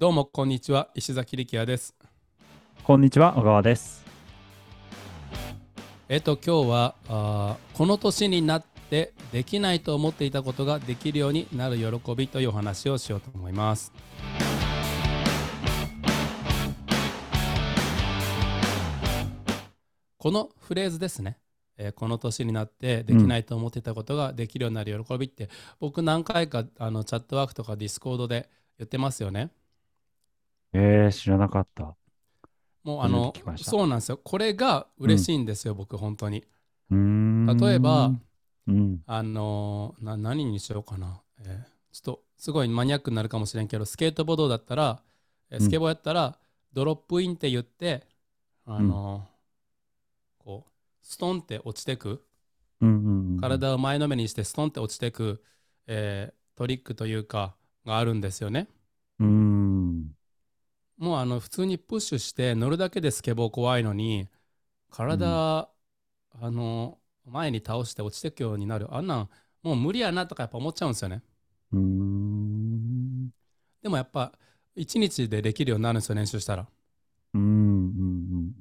どうもこんにちは。石崎力也です。こんにちは、小川です。えっと今日はあーこの年になってできないと思っていたことができるようになる喜びというお話をしようと思います。このフレーズですね、えーこの年になってできないと思っていたことができるようになる喜びって、僕何回かあの Chatwork とか Discord で言ってますよねえー、知らなかった。もうあのそうなんですよ。これが嬉しいんですよ、僕本当に。例えば、うん。あのーな何にしようかな、えーちょっとすごいマニアックになるかもしれんけどスケートボードだったら、スケボーやったら、ドロップインって言ってあのーこうストンって落ちてく。うんうんうん。体を前のめりにしてストンって落ちてく、えートリックというかがあるんですよねあの普通にプッシュして乗るだけでスケボー怖いのに体、あの前に倒して落ちてくようになる。あんなんもう無理やなとかやっぱ思っちゃうんですよね。でもやっぱ1日でできるようになるんですよ練習したら。うんうん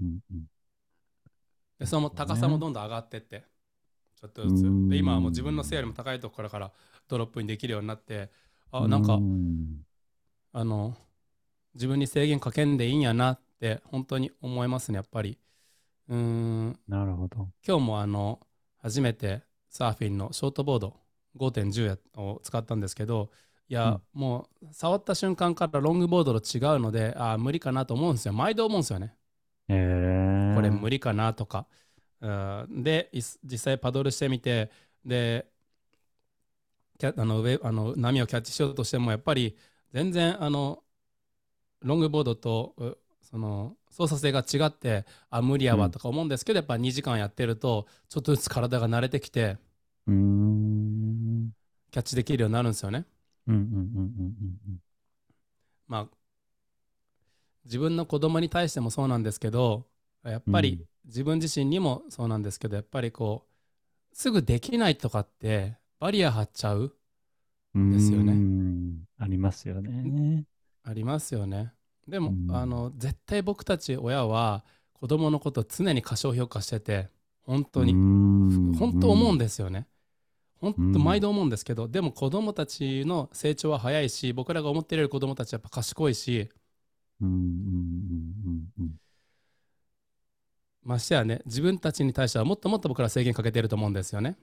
うんうん。でその高さもどんどん上がってってちょっとずつ。うん。で今はもう自分の背よりも高いところからドロップにできるようになってうん。あなんかうん。あの自分に制限かけんでいいんやなって本当に思いますねやっぱり。うーん。なるほど。今日もあの初めてサーフィンのショートボード5.10やを使ったんですけどいや、もう触った瞬間からロングボードと違うのであー無理かなと思うんですよ。毎度思うんですよね。えー。これ無理かなとか、うん。でい実際パドルしてみてでキャあの上あの波をキャッチしようとしてもやっぱり全然あのロングボードとうその操作性が違ってあ無理やわとか思うんですけど、やっぱ2時間やってるとちょっとずつ体が慣れてきて。キャッチできるようになるんですよね。うんうんうんうんうんまあ自分の子供に対してもそうなんですけどやっぱりうん自分自身にもそうなんですけどやっぱりこうすぐできないとかってバリア張っちゃううん。ですよねありますよね。ありますよね。でも、うん。あの絶対僕たち親は子供のこと常に過小評価してて本当に。に本当思うんですよね。本当うん毎度思うんですけど、でも子供たちの成長は早いし僕らが思ってるより子供たちはやっぱ賢いし。ましてやね自分たちに対してはもっともっと僕ら制限かけてると思うんですよね。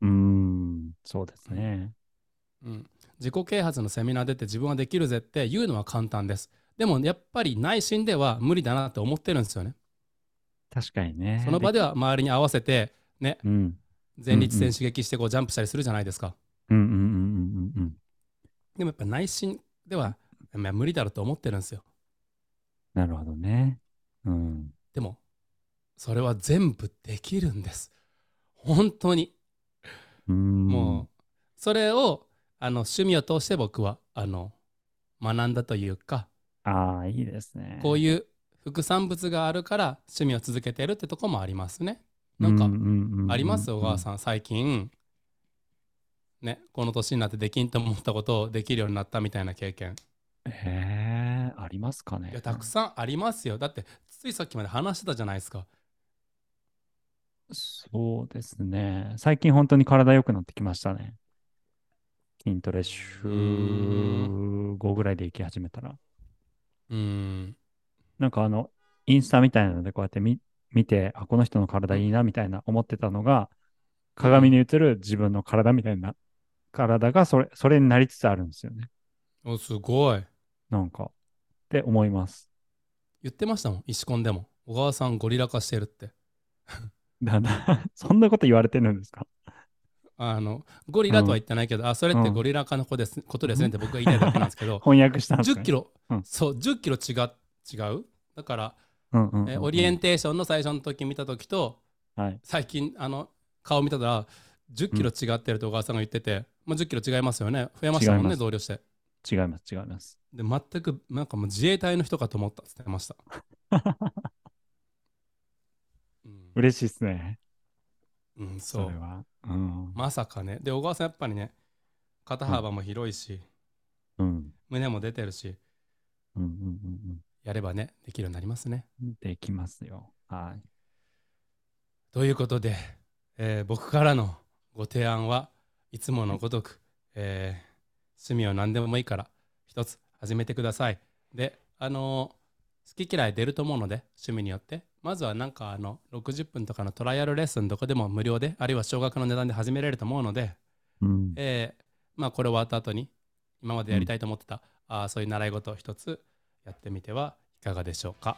うーん、そうですね。うん、自己啓発のセミナー出て自分はできるぜって言うのは簡単です。でもやっぱり内心では無理だなって思ってるんですよね。確かにね。その場では周りに合わせてね、うん。前立腺刺激してこうジャンプしたりするじゃないですか。うんうんうんうんうん。でもやっぱ内心ではまあ無理だろうと思ってるんですよ。なるほどね。うん。でもそれは全部できるんです。本当に。うん。もうそれをあの趣味を通して僕はあの学んだというか、ああ、いいですね。こういう副産物があるから趣味を続けてるってとこもありますね。なんかあります？小川ん。さん最近ねこの年になってできんと思ったことをできるようになったみたいな経験ええ、ありますかね。いやたくさんありますよだってついさっきまで話してたじゃないですかそうですね。最近本当に体良くなってきましたね。筋トレ週5ぐらいで行き始めたら。うーんなんかあの、インスタみたいなのでこうやって見見て、あ、この人の体いいなみたいな思ってたのが、鏡に映る自分の体みたいな、体がそれ、それになりつつあるんですよね。おすごいなんか、って思います。言ってましたもん石コンでも小川さんゴリラ化してるってだなそんなこと言われてるんですか？あのゴリラとは言ってないけど、あそれってゴリラ化の子ですことですねって僕が言いたいだけなんですけど翻訳したんですか、10キロ、うん。そう10キロ違う違う？だから、えオリエンテーションの最初の時見た時とはい。最近あの顔見たら10キロ違ってると小川さんが言ってて、まあ、10キロ違いますよね。増えましたもんね同僚して。違います、違います。で全くなんかもう自衛隊の人かと思ったって言ってました、うん。嬉しいっすね。うん、そう。それは。うん。まさかねで小川さんやっぱりね肩幅も広いし、うん。胸も出てるしうんうんうんやればね、できるようになりますね。うん。できますよ。はい。ということで、えー僕からのご提案はいつものごとく、えー趣味は何でもいいから一つ始めてください。で、あのー好き嫌い出ると思うので趣味によってまずはなんかあの60分とかのトライアルレッスンどこでも無料であるいは少額の値段で始められると思うので、うん。えーまあこれ終わった後に今までやりたいと思ってた、あーそういう習い事を一つやってみてはいかがでしょうか。